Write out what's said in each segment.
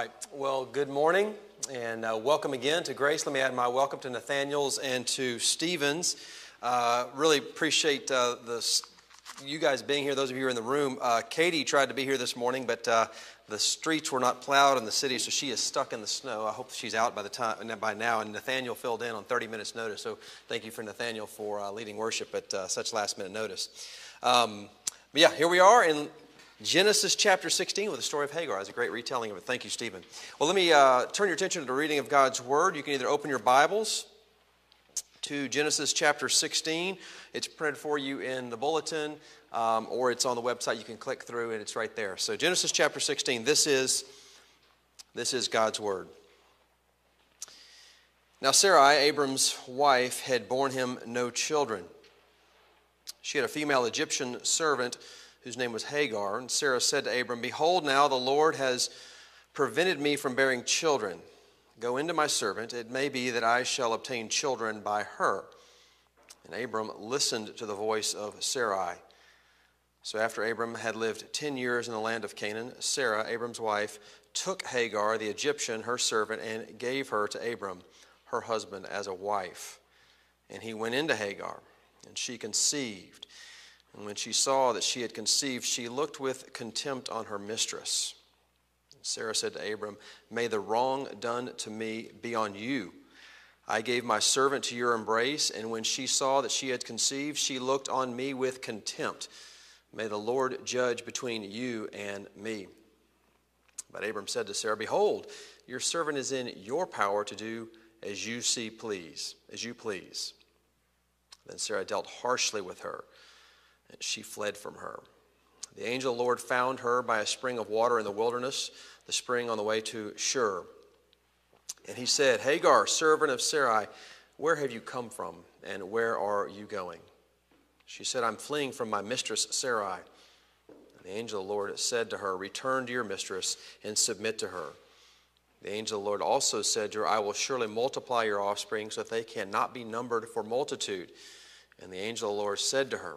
right. Well, good morning and uh, welcome again to Grace. Let me add my welcome to Nathaniel's and to Stevens. Uh, really appreciate uh, the, you guys being here, those of you who are in the room. Uh, Katie tried to be here this morning, but uh, the streets were not plowed in the city, so she is stuck in the snow. I hope she's out by the time by now. And Nathaniel filled in on 30 minutes' notice, so thank you for Nathaniel for uh, leading worship at such last minute notice. Um, but yeah, here we are Genesis chapter 16 with the story of Hagar. That's a great retelling of it. Thank you, Stephen. Well, let me uh, turn your attention to the reading of God's Word. You can either open your Bibles to Genesis chapter 16. It's printed for you in the bulletin, um, or it's on the website. You can click through, and it's right there. So, Genesis chapter 16. This is this is God's Word. Now, Sarai, Abram's wife, had borne him no children. She had a female Egyptian servant whose name was Hagar. And Sarah said to Abram, Behold, now the Lord has prevented me from bearing children. Go into my servant. It may be that I shall obtain children by her. And Abram listened to the voice of Sarai. So after Abram had lived ten years in the land of Canaan, Sarah, Abram's wife, took Hagar, the Egyptian, her servant, and gave her to Abram, her husband, as a wife. And he went into Hagar, and she conceived. And when she saw that she had conceived, she looked with contempt on her mistress. Sarah said to Abram, May the wrong done to me be on you. I gave my servant to your embrace, and when she saw that she had conceived, she looked on me with contempt. May the Lord judge between you and me. But Abram said to Sarah, Behold, your servant is in your power to do as you see please, as you please. Then Sarah dealt harshly with her and she fled from her. The angel of the Lord found her by a spring of water in the wilderness, the spring on the way to Shur. And he said, Hagar, servant of Sarai, where have you come from, and where are you going? She said, I'm fleeing from my mistress Sarai. And the angel of the Lord said to her, Return to your mistress and submit to her. The angel of the Lord also said to her, I will surely multiply your offspring so that they cannot be numbered for multitude. And the angel of the Lord said to her,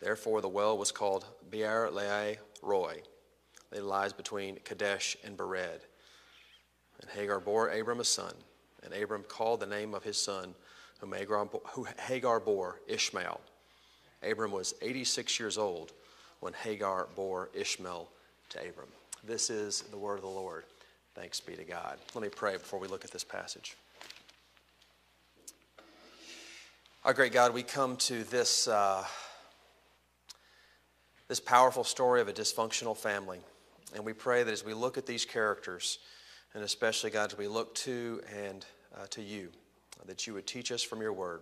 Therefore, the well was called Beer Lahai Roi. It lies between Kadesh and Bered. And Hagar bore Abram a son, and Abram called the name of his son, whom Hagar bore, Ishmael. Abram was 86 years old when Hagar bore Ishmael to Abram. This is the word of the Lord. Thanks be to God. Let me pray before we look at this passage. Our great God, we come to this. Uh, this powerful story of a dysfunctional family. And we pray that as we look at these characters, and especially, God, as we look to and uh, to you, that you would teach us from your word.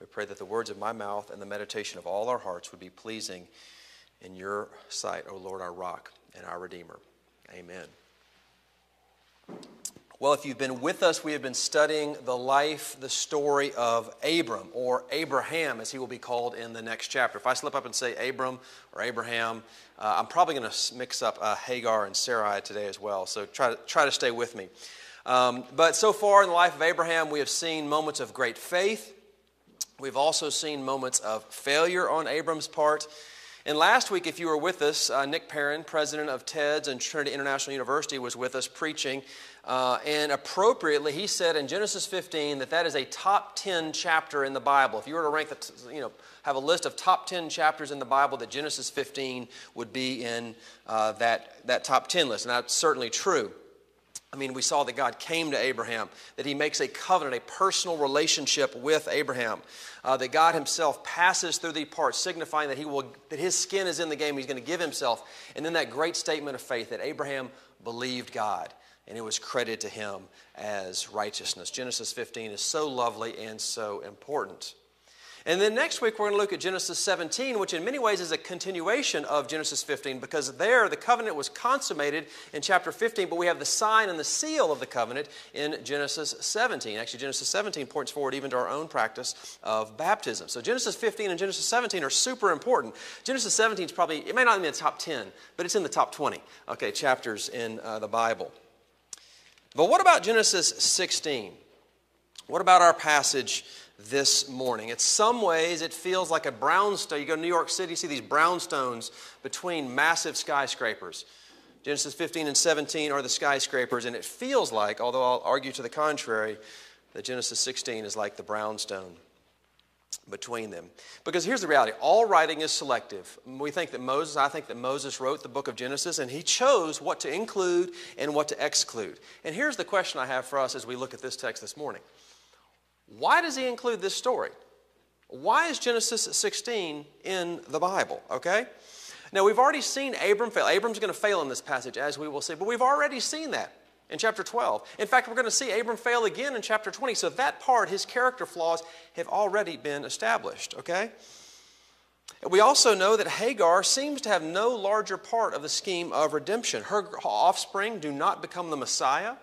We pray that the words of my mouth and the meditation of all our hearts would be pleasing in your sight, O Lord, our rock and our Redeemer. Amen. Well, if you've been with us, we have been studying the life, the story of Abram, or Abraham, as he will be called in the next chapter. If I slip up and say Abram or Abraham, uh, I'm probably going to mix up uh, Hagar and Sarai today as well. So try to, try to stay with me. Um, but so far in the life of Abraham, we have seen moments of great faith. We've also seen moments of failure on Abram's part. And last week, if you were with us, uh, Nick Perrin, president of TEDS and Trinity International University, was with us preaching uh, and appropriately, he said in Genesis 15 that that is a top 10 chapter in the Bible. If you were to rank the, you know, have a list of top 10 chapters in the Bible, that Genesis 15 would be in uh, that, that top 10 list. And that's certainly true. I mean, we saw that God came to Abraham, that he makes a covenant, a personal relationship with Abraham, uh, that God himself passes through the parts, signifying that, he will, that his skin is in the game, he's going to give himself. And then that great statement of faith that Abraham believed God and it was credited to him as righteousness. Genesis 15 is so lovely and so important. And then next week, we're going to look at Genesis 17, which in many ways is a continuation of Genesis 15, because there the covenant was consummated in chapter 15, but we have the sign and the seal of the covenant in Genesis 17. Actually, Genesis 17 points forward even to our own practice of baptism. So Genesis 15 and Genesis 17 are super important. Genesis 17 is probably, it may not be in the top 10, but it's in the top 20, okay, chapters in uh, the Bible. But what about Genesis 16? What about our passage this morning? In some ways, it feels like a brownstone. You go to New York City, you see these brownstones between massive skyscrapers. Genesis 15 and 17 are the skyscrapers, and it feels like, although I'll argue to the contrary, that Genesis 16 is like the brownstone between them. Because here's the reality all writing is selective. We think that Moses, I think that Moses wrote the book of Genesis and he chose what to include and what to exclude. And here's the question I have for us as we look at this text this morning why does he include this story? Why is Genesis 16 in the Bible? Okay? Now, we've already seen Abram fail. Abram's going to fail in this passage, as we will see, but we've already seen that in chapter 12. In fact, we're going to see Abram fail again in chapter 20. So, that part, his character flaws, have already been established, okay? We also know that Hagar seems to have no larger part of the scheme of redemption. Her offspring do not become the Messiah,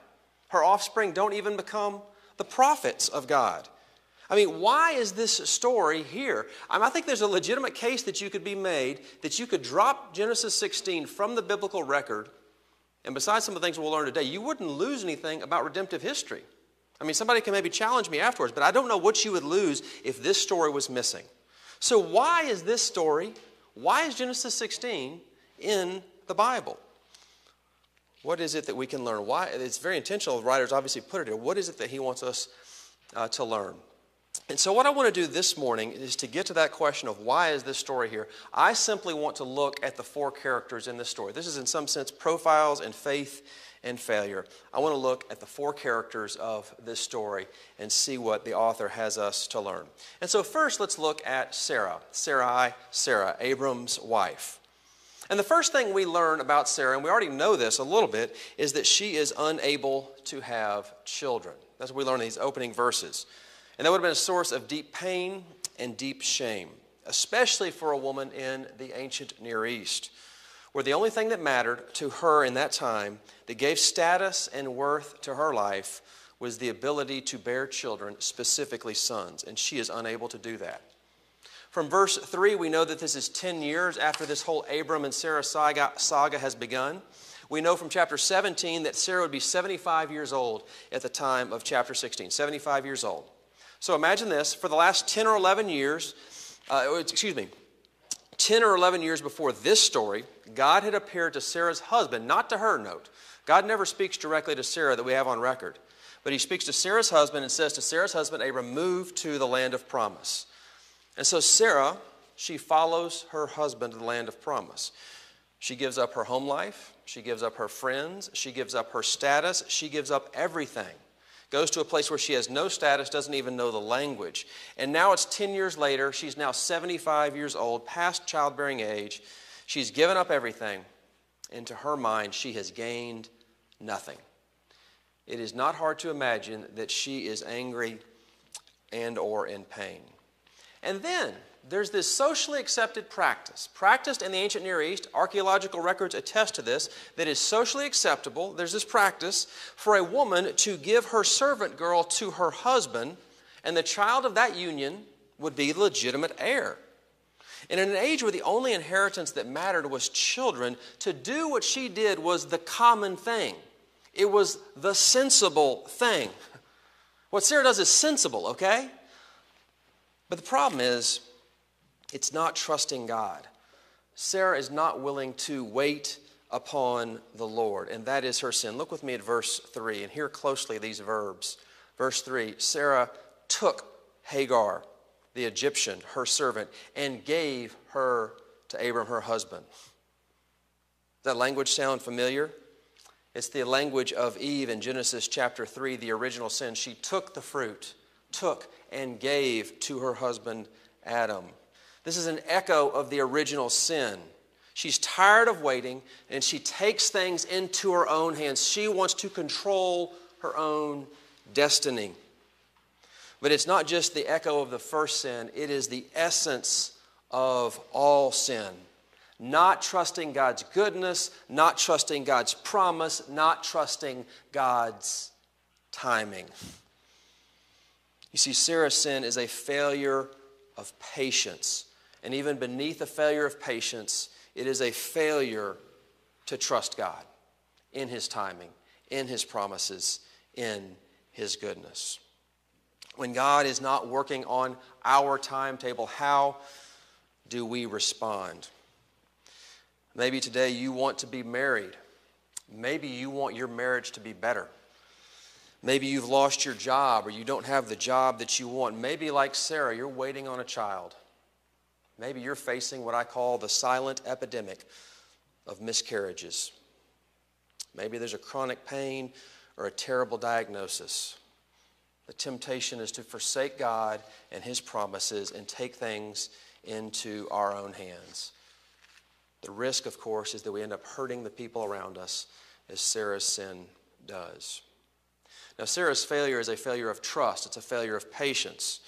her offspring don't even become the prophets of God. I mean, why is this story here? I, mean, I think there's a legitimate case that you could be made that you could drop Genesis 16 from the biblical record, and besides some of the things we'll learn today, you wouldn't lose anything about redemptive history. I mean, somebody can maybe challenge me afterwards, but I don't know what you would lose if this story was missing. So, why is this story, why is Genesis 16 in the Bible? What is it that we can learn? Why? It's very intentional. The writers obviously put it here. What is it that he wants us uh, to learn? And so, what I want to do this morning is to get to that question of why is this story here. I simply want to look at the four characters in this story. This is, in some sense, profiles and faith and failure. I want to look at the four characters of this story and see what the author has us to learn. And so, first, let's look at Sarah. Sarai, Sarah, Abram's wife. And the first thing we learn about Sarah, and we already know this a little bit, is that she is unable to have children. That's what we learn in these opening verses. And that would have been a source of deep pain and deep shame, especially for a woman in the ancient Near East, where the only thing that mattered to her in that time, that gave status and worth to her life, was the ability to bear children, specifically sons. And she is unable to do that. From verse 3, we know that this is 10 years after this whole Abram and Sarah saga, saga has begun. We know from chapter 17 that Sarah would be 75 years old at the time of chapter 16. 75 years old. So imagine this for the last 10 or 11 years, uh, excuse me, 10 or 11 years before this story, God had appeared to Sarah's husband, not to her, note. God never speaks directly to Sarah that we have on record. But he speaks to Sarah's husband and says to Sarah's husband, Abram, move to the land of promise. And so Sarah, she follows her husband to the land of promise. She gives up her home life, she gives up her friends, she gives up her status, she gives up everything. Goes to a place where she has no status, doesn't even know the language. And now it's 10 years later. She's now 75 years old, past childbearing age. She's given up everything. And to her mind, she has gained nothing. It is not hard to imagine that she is angry and or in pain. And then there's this socially accepted practice, practiced in the ancient Near East, archaeological records attest to this, that is socially acceptable. There's this practice for a woman to give her servant girl to her husband, and the child of that union would be the legitimate heir. And in an age where the only inheritance that mattered was children, to do what she did was the common thing. It was the sensible thing. What Sarah does is sensible, okay? But the problem is, it's not trusting God. Sarah is not willing to wait upon the Lord, and that is her sin. Look with me at verse 3 and hear closely these verbs. Verse 3 Sarah took Hagar, the Egyptian, her servant, and gave her to Abram, her husband. Does that language sound familiar? It's the language of Eve in Genesis chapter 3, the original sin. She took the fruit, took and gave to her husband Adam. This is an echo of the original sin. She's tired of waiting and she takes things into her own hands. She wants to control her own destiny. But it's not just the echo of the first sin, it is the essence of all sin. Not trusting God's goodness, not trusting God's promise, not trusting God's timing. You see, Sarah's sin is a failure of patience. And even beneath a failure of patience, it is a failure to trust God in His timing, in His promises, in His goodness. When God is not working on our timetable, how do we respond? Maybe today you want to be married. Maybe you want your marriage to be better. Maybe you've lost your job or you don't have the job that you want. Maybe, like Sarah, you're waiting on a child. Maybe you're facing what I call the silent epidemic of miscarriages. Maybe there's a chronic pain or a terrible diagnosis. The temptation is to forsake God and His promises and take things into our own hands. The risk, of course, is that we end up hurting the people around us as Sarah's sin does. Now, Sarah's failure is a failure of trust, it's a failure of patience.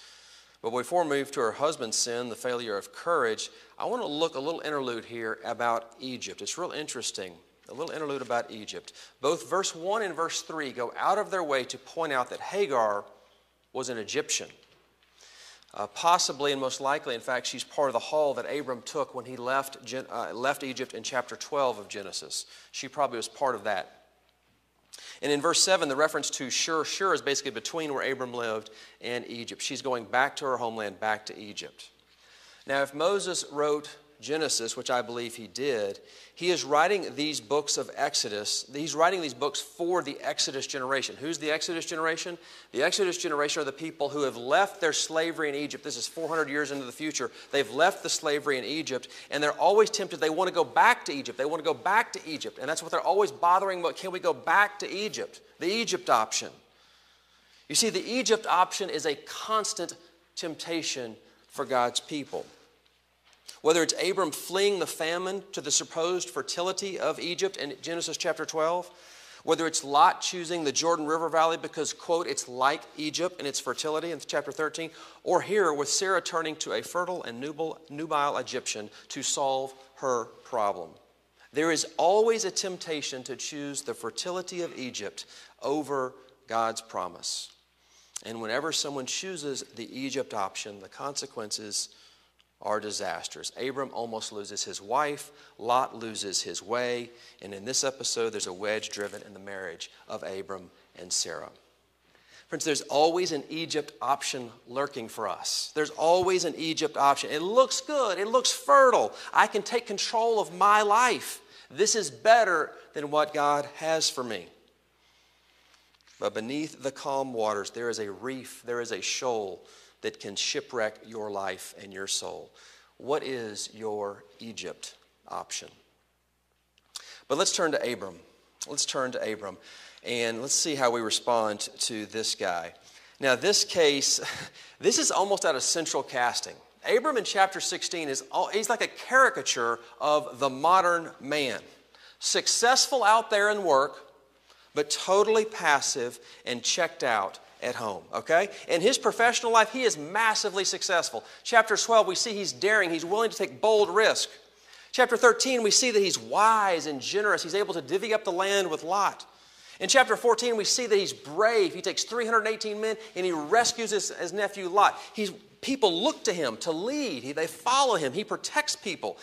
But before we move to her husband's sin, the failure of courage, I want to look a little interlude here about Egypt. It's real interesting. A little interlude about Egypt. Both verse 1 and verse 3 go out of their way to point out that Hagar was an Egyptian. Uh, possibly and most likely, in fact, she's part of the haul that Abram took when he left, uh, left Egypt in chapter 12 of Genesis. She probably was part of that. And in verse 7, the reference to Shur, Shur is basically between where Abram lived and Egypt. She's going back to her homeland, back to Egypt. Now, if Moses wrote Genesis, which I believe he did, he is writing these books of Exodus. He's writing these books for the Exodus generation. Who's the Exodus generation? The Exodus generation are the people who have left their slavery in Egypt. This is 400 years into the future. They've left the slavery in Egypt, and they're always tempted. They want to go back to Egypt. They want to go back to Egypt. And that's what they're always bothering about. Can we go back to Egypt? The Egypt option. You see, the Egypt option is a constant temptation for God's people. Whether it's Abram fleeing the famine to the supposed fertility of Egypt in Genesis chapter 12, whether it's Lot choosing the Jordan River Valley because, quote, it's like Egypt in its fertility in chapter 13, or here with Sarah turning to a fertile and nubile Egyptian to solve her problem. There is always a temptation to choose the fertility of Egypt over God's promise. And whenever someone chooses the Egypt option, the consequences are disasters. Abram almost loses his wife, Lot loses his way, and in this episode, there's a wedge driven in the marriage of Abram and Sarah. Friends, there's always an Egypt option lurking for us. There's always an Egypt option. It looks good, it looks fertile. I can take control of my life. This is better than what God has for me. But beneath the calm waters, there is a reef, there is a shoal that can shipwreck your life and your soul. What is your Egypt option? But let's turn to Abram. Let's turn to Abram and let's see how we respond to this guy. Now, this case, this is almost out of central casting. Abram in chapter 16 is all, he's like a caricature of the modern man. Successful out there in work, but totally passive and checked out at home, okay? In his professional life, he is massively successful. Chapter 12, we see he's daring, he's willing to take bold risk. Chapter 13, we see that he's wise and generous. He's able to divvy up the land with Lot. In chapter 14, we see that he's brave. He takes 318 men and he rescues his, his nephew Lot. He's, people look to him to lead, he, they follow him, he protects people.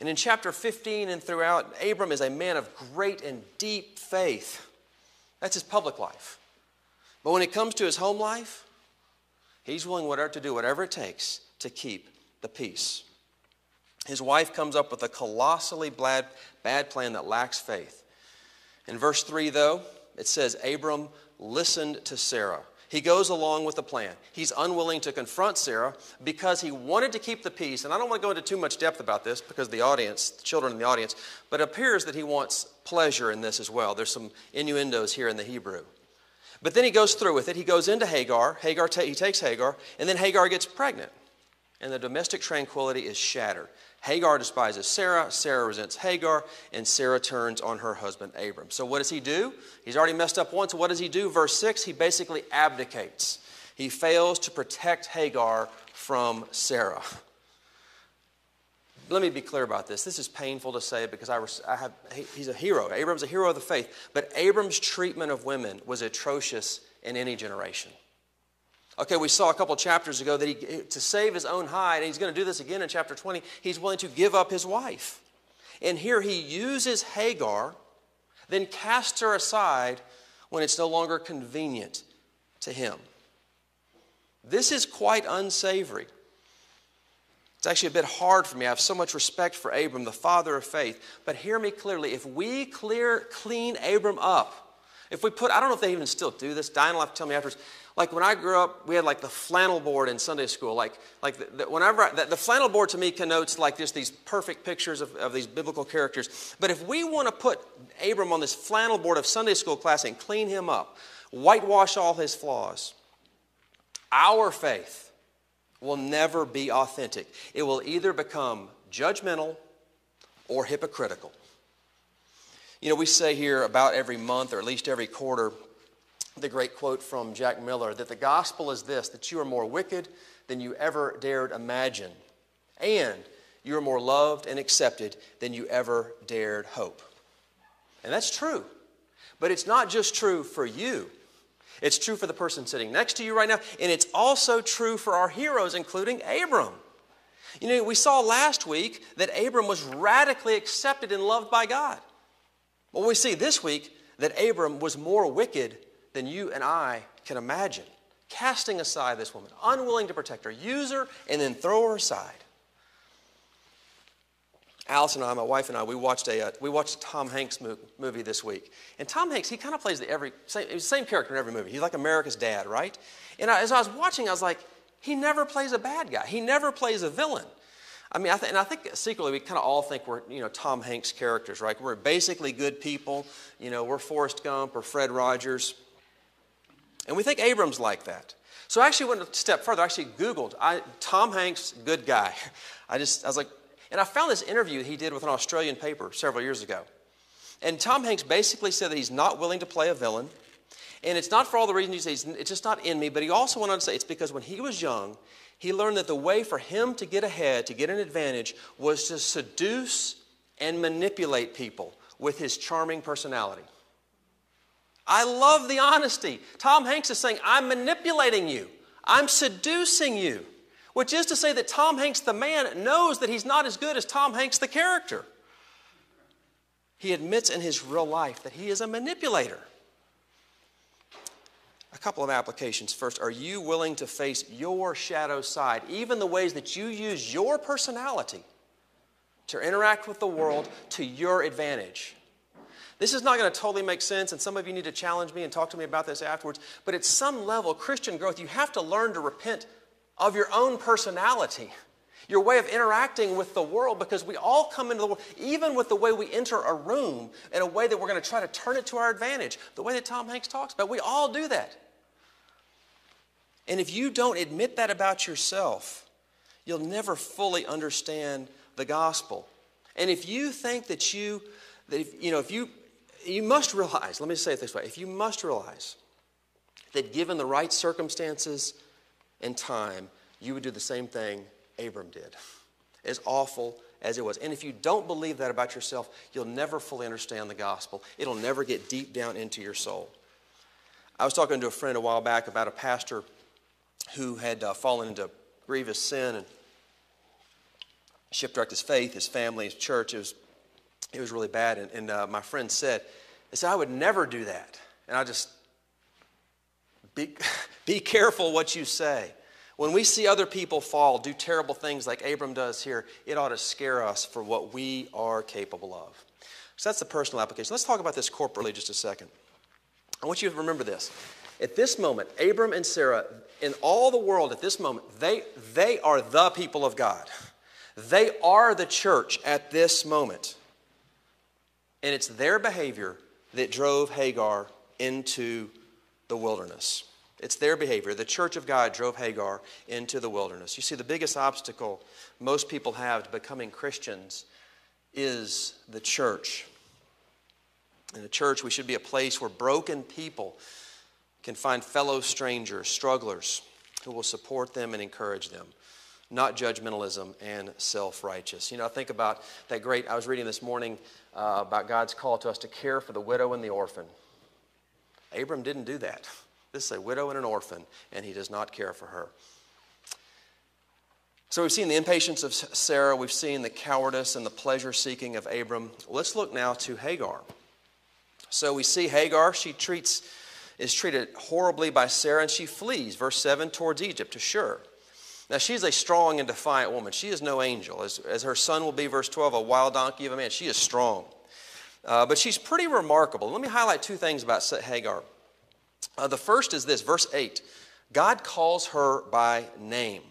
And in chapter 15 and throughout, Abram is a man of great and deep faith. That's his public life. But when it comes to his home life, he's willing whatever to do whatever it takes to keep the peace. His wife comes up with a colossally bad, bad plan that lacks faith. In verse 3, though, it says Abram listened to Sarah. He goes along with the plan. He's unwilling to confront Sarah because he wanted to keep the peace. And I don't want to go into too much depth about this because the audience, the children in the audience, but it appears that he wants pleasure in this as well. There's some innuendos here in the Hebrew. But then he goes through with it. He goes into Hagar. Hagar ta- he takes Hagar, and then Hagar gets pregnant. And the domestic tranquility is shattered. Hagar despises Sarah, Sarah resents Hagar, and Sarah turns on her husband Abram. So what does he do? He's already messed up once. What does he do? Verse 6, he basically abdicates. He fails to protect Hagar from Sarah. Let me be clear about this. This is painful to say because I, I have, he's a hero. Abram's a hero of the faith. But Abram's treatment of women was atrocious in any generation. Okay, we saw a couple chapters ago that he, to save his own hide, and he's going to do this again in chapter 20, he's willing to give up his wife. And here he uses Hagar, then casts her aside when it's no longer convenient to him. This is quite unsavory. It's actually a bit hard for me. I have so much respect for Abram, the father of faith. But hear me clearly. If we clear, clean Abram up, if we put, I don't know if they even still do this. Diane will have to tell me afterwards. Like when I grew up, we had like the flannel board in Sunday school. Like, like the, the whenever I, the, the, flannel board to me connotes like just these perfect pictures of, of these biblical characters. But if we want to put Abram on this flannel board of Sunday school class and clean him up, whitewash all his flaws, our faith will never be authentic. It will either become judgmental or hypocritical. You know, we say here about every month or at least every quarter the great quote from Jack Miller that the gospel is this that you are more wicked than you ever dared imagine, and you are more loved and accepted than you ever dared hope. And that's true. But it's not just true for you, it's true for the person sitting next to you right now, and it's also true for our heroes, including Abram. You know, we saw last week that Abram was radically accepted and loved by God. Well, we see this week that Abram was more wicked than you and I can imagine. Casting aside this woman, unwilling to protect her, use her, and then throw her aside. Alice and I, my wife and I, we watched a uh, we watched a Tom Hanks movie this week, and Tom Hanks he kind of plays the every same, same character in every movie. He's like America's dad, right? And I, as I was watching, I was like, he never plays a bad guy. He never plays a villain. I mean, I th- and I think secretly we kind of all think we're you know Tom Hanks characters, right? We're basically good people. You know, we're Forrest Gump or Fred Rogers, and we think Abram's like that. So I actually went a step further. I actually Googled I, Tom Hanks, good guy. I just I was like, and I found this interview he did with an Australian paper several years ago. And Tom Hanks basically said that he's not willing to play a villain. And it's not for all the reasons you say, it's just not in me, but he also went on to say it's because when he was young, he learned that the way for him to get ahead, to get an advantage, was to seduce and manipulate people with his charming personality. I love the honesty. Tom Hanks is saying, I'm manipulating you, I'm seducing you which is to say that Tom Hanks, the man, knows that he's not as good as Tom Hanks, the character. He admits in his real life that he is a manipulator. A couple of applications. First, are you willing to face your shadow side, even the ways that you use your personality to interact with the world to your advantage? This is not going to totally make sense, and some of you need to challenge me and talk to me about this afterwards. But at some level, Christian growth, you have to learn to repent of your own personality, your way of interacting with the world, because we all come into the world, even with the way we enter a room, in a way that we're going to try to turn it to our advantage, the way that Tom Hanks talks about. We all do that. And if you don't admit that about yourself, you'll never fully understand the gospel. And if you think that you, that if, you know, if you, you must realize, let me say it this way, if you must realize that given the right circumstances, and time, you would do the same thing Abram did. As awful as it was. And if you don't believe that about yourself, you'll never fully understand the gospel. It'll never get deep down into your soul. I was talking to a friend a while back about a pastor who had uh, fallen into grievous sin and shipwrecked his faith, his family, his church. It was, it was really bad. And, and uh, my friend said, they said, I would never do that. And I just, be, be careful what you say. When we see other people fall, do terrible things like Abram does here, it ought to scare us for what we are capable of. So that's the personal application. Let's talk about this corporately just a second. I want you to remember this. At this moment, Abram and Sarah, in all the world at this moment, they, they are the people of God. They are the church at this moment. And it's their behavior that drove Hagar into the wilderness. It's their behavior. The church of God drove Hagar into the wilderness. You see, the biggest obstacle most people have to becoming Christians is the church. In the church, we should be a place where broken people can find fellow strangers, strugglers, who will support them and encourage them, not judgmentalism and self righteous. You know, I think about that great, I was reading this morning uh, about God's call to us to care for the widow and the orphan. Abram didn't do that. This is a widow and an orphan, and he does not care for her. So we've seen the impatience of Sarah, we've seen the cowardice and the pleasure seeking of Abram. Let's look now to Hagar. So we see Hagar, she treats is treated horribly by Sarah and she flees, verse 7, towards Egypt to Shur. Now, she's a strong and defiant woman. She is no angel. As, as her son will be, verse 12, a wild donkey of a man. She is strong. Uh, but she's pretty remarkable. Let me highlight two things about Hagar. Uh, the first is this, verse 8 God calls her by name.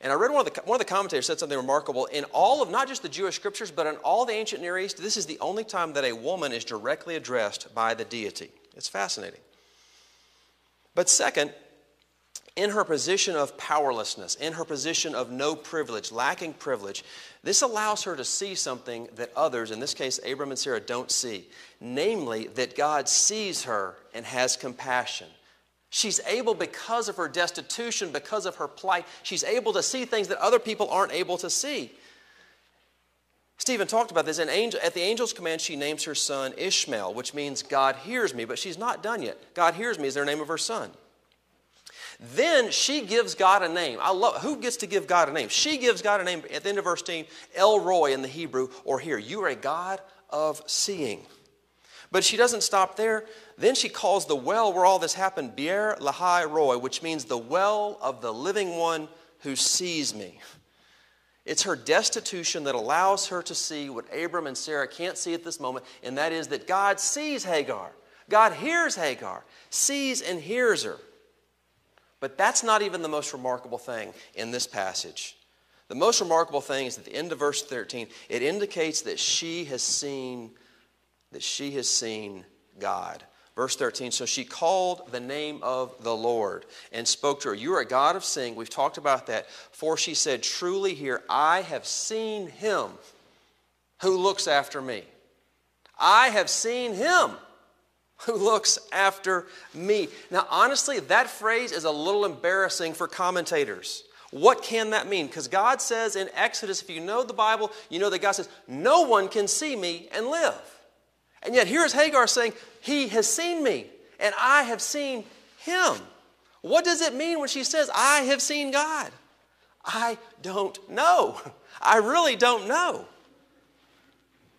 And I read one of, the, one of the commentators said something remarkable. In all of not just the Jewish scriptures, but in all the ancient Near East, this is the only time that a woman is directly addressed by the deity. It's fascinating. But second, in her position of powerlessness, in her position of no privilege, lacking privilege, this allows her to see something that others, in this case Abram and Sarah, don't see. Namely, that God sees her and has compassion She's able, because of her destitution, because of her plight, she's able to see things that other people aren't able to see. Stephen talked about this. Angel, at the angel's command, she names her son Ishmael, which means God hears me, but she's not done yet. God hears me is their name of her son. Then she gives God a name. I love who gets to give God a name. She gives God a name at the end of verse 10, El Roi in the Hebrew, or here, you are a God of seeing. But she doesn't stop there. Then she calls the well where all this happened Beer Lahai Roi, which means the well of the living one who sees me. It's her destitution that allows her to see what Abram and Sarah can't see at this moment, and that is that God sees Hagar. God hears Hagar, sees and hears her. But that's not even the most remarkable thing in this passage. The most remarkable thing is at the end of verse 13, it indicates that she has seen that she has seen God. Verse 13, so she called the name of the Lord and spoke to her. You are a God of seeing. We've talked about that. For she said, Truly here, I have seen him who looks after me. I have seen him who looks after me. Now, honestly, that phrase is a little embarrassing for commentators. What can that mean? Because God says in Exodus, if you know the Bible, you know that God says, No one can see me and live. And yet here is Hagar saying, He has seen me, and I have seen him. What does it mean when she says, I have seen God? I don't know. I really don't know.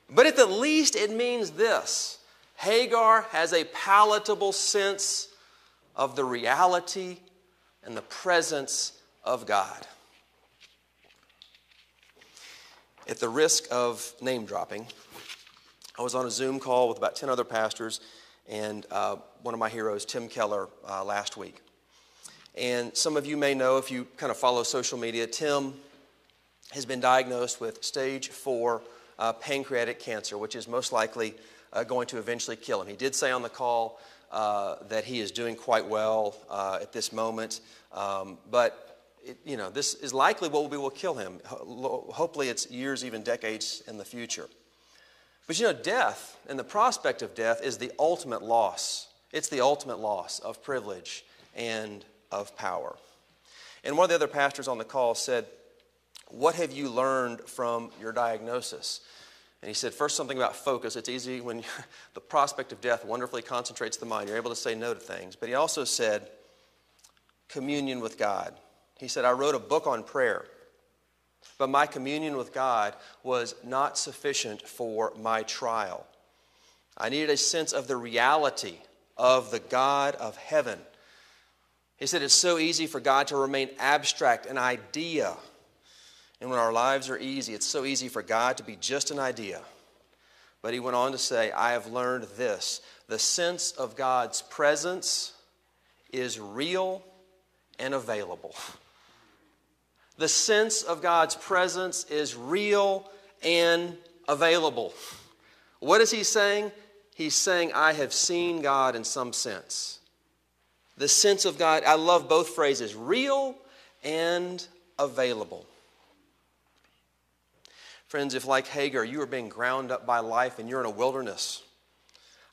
But at the least, it means this Hagar has a palatable sense of the reality and the presence of God. At the risk of name dropping, I was on a Zoom call with about 10 other pastors and uh, one of my heroes, Tim Keller, uh, last week. And some of you may know if you kind of follow social media, Tim has been diagnosed with stage four uh, pancreatic cancer, which is most likely uh, going to eventually kill him. He did say on the call uh, that he is doing quite well uh, at this moment, um, but it, you know, this is likely what will, will kill him. Hopefully, it's years, even decades in the future. But you know, death and the prospect of death is the ultimate loss. It's the ultimate loss of privilege and of power. And one of the other pastors on the call said, What have you learned from your diagnosis? And he said, First, something about focus. It's easy when the prospect of death wonderfully concentrates the mind. You're able to say no to things. But he also said, Communion with God. He said, I wrote a book on prayer. But my communion with God was not sufficient for my trial. I needed a sense of the reality of the God of heaven. He said it's so easy for God to remain abstract, an idea. And when our lives are easy, it's so easy for God to be just an idea. But he went on to say, I have learned this the sense of God's presence is real and available. The sense of God's presence is real and available. What is he saying? He's saying, I have seen God in some sense. The sense of God, I love both phrases real and available. Friends, if like Hagar, you are being ground up by life and you're in a wilderness,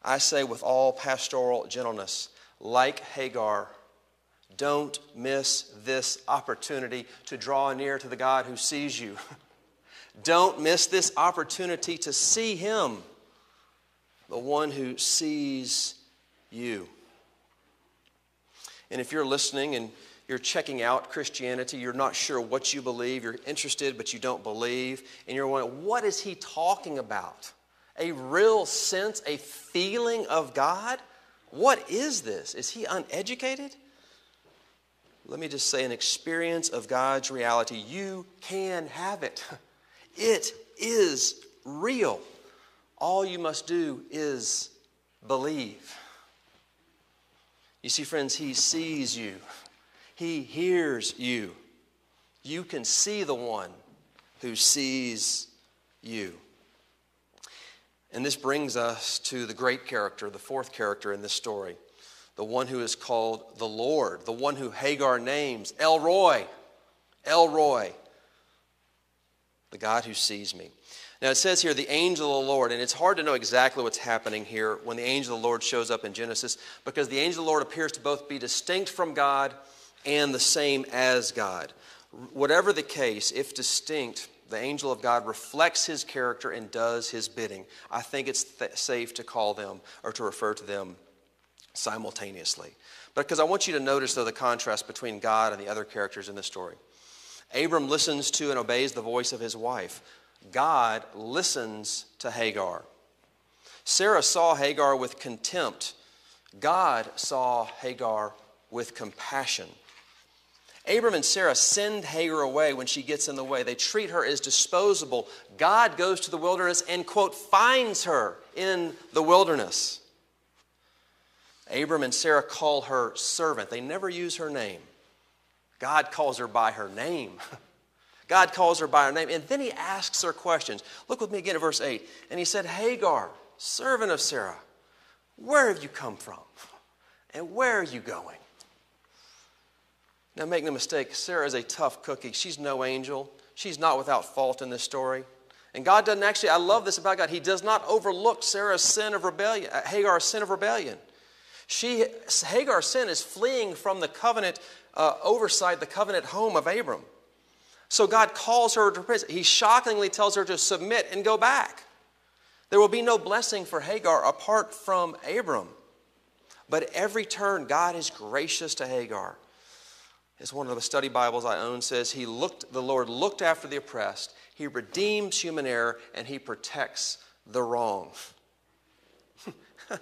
I say with all pastoral gentleness, like Hagar, don't miss this opportunity to draw near to the God who sees you. Don't miss this opportunity to see Him, the one who sees you. And if you're listening and you're checking out Christianity, you're not sure what you believe, you're interested but you don't believe, and you're wondering, what is he talking about? A real sense, a feeling of God? What is this? Is he uneducated? Let me just say an experience of God's reality. You can have it. It is real. All you must do is believe. You see, friends, He sees you, He hears you. You can see the one who sees you. And this brings us to the great character, the fourth character in this story the one who is called the Lord, the one who Hagar names El Roi, El Roi, the God who sees me. Now it says here, the angel of the Lord, and it's hard to know exactly what's happening here when the angel of the Lord shows up in Genesis because the angel of the Lord appears to both be distinct from God and the same as God. Whatever the case, if distinct, the angel of God reflects his character and does his bidding. I think it's th- safe to call them or to refer to them simultaneously. Because I want you to notice, though, the contrast between God and the other characters in the story. Abram listens to and obeys the voice of his wife. God listens to Hagar. Sarah saw Hagar with contempt. God saw Hagar with compassion. Abram and Sarah send Hagar away when she gets in the way. They treat her as disposable. God goes to the wilderness and, quote, finds her in the wilderness. Abram and Sarah call her servant. They never use her name. God calls her by her name. God calls her by her name. And then he asks her questions. Look with me again at verse 8. And he said, Hagar, servant of Sarah, where have you come from? And where are you going? Now, make no mistake, Sarah is a tough cookie. She's no angel. She's not without fault in this story. And God doesn't actually, I love this about God, He does not overlook Sarah's sin of rebellion, uh, Hagar's sin of rebellion. She, Hagar's sin is fleeing from the covenant uh, oversight, the covenant home of Abram. So God calls her to prison. He shockingly tells her to submit and go back. There will be no blessing for Hagar apart from Abram. But every turn, God is gracious to Hagar. As one of the study Bibles I own says, he looked, the Lord looked after the oppressed, He redeems human error, and He protects the wrong.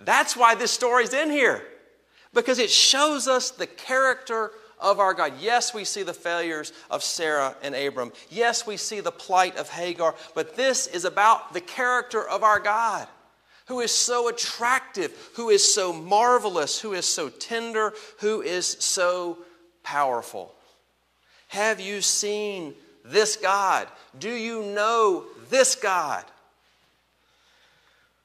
That's why this story's in here, because it shows us the character of our God. Yes, we see the failures of Sarah and Abram. Yes, we see the plight of Hagar, but this is about the character of our God who is so attractive, who is so marvelous, who is so tender, who is so powerful. Have you seen this God? Do you know this God?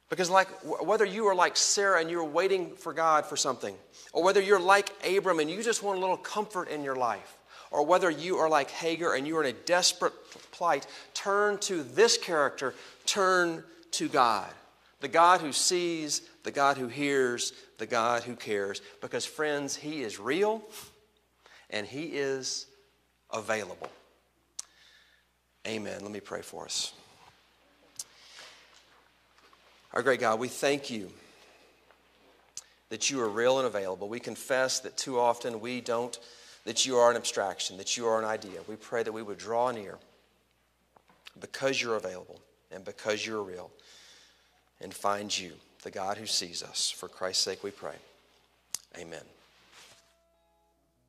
Because, like, whether you are like Sarah and you're waiting for God for something, or whether you're like Abram and you just want a little comfort in your life, or whether you are like Hagar and you're in a desperate plight, turn to this character, turn to God. The God who sees, the God who hears, the God who cares. Because, friends, He is real and He is available. Amen. Let me pray for us. Our great God, we thank you that you are real and available. We confess that too often we don't, that you are an abstraction, that you are an idea. We pray that we would draw near because you're available and because you're real and find you, the God who sees us. For Christ's sake we pray. Amen.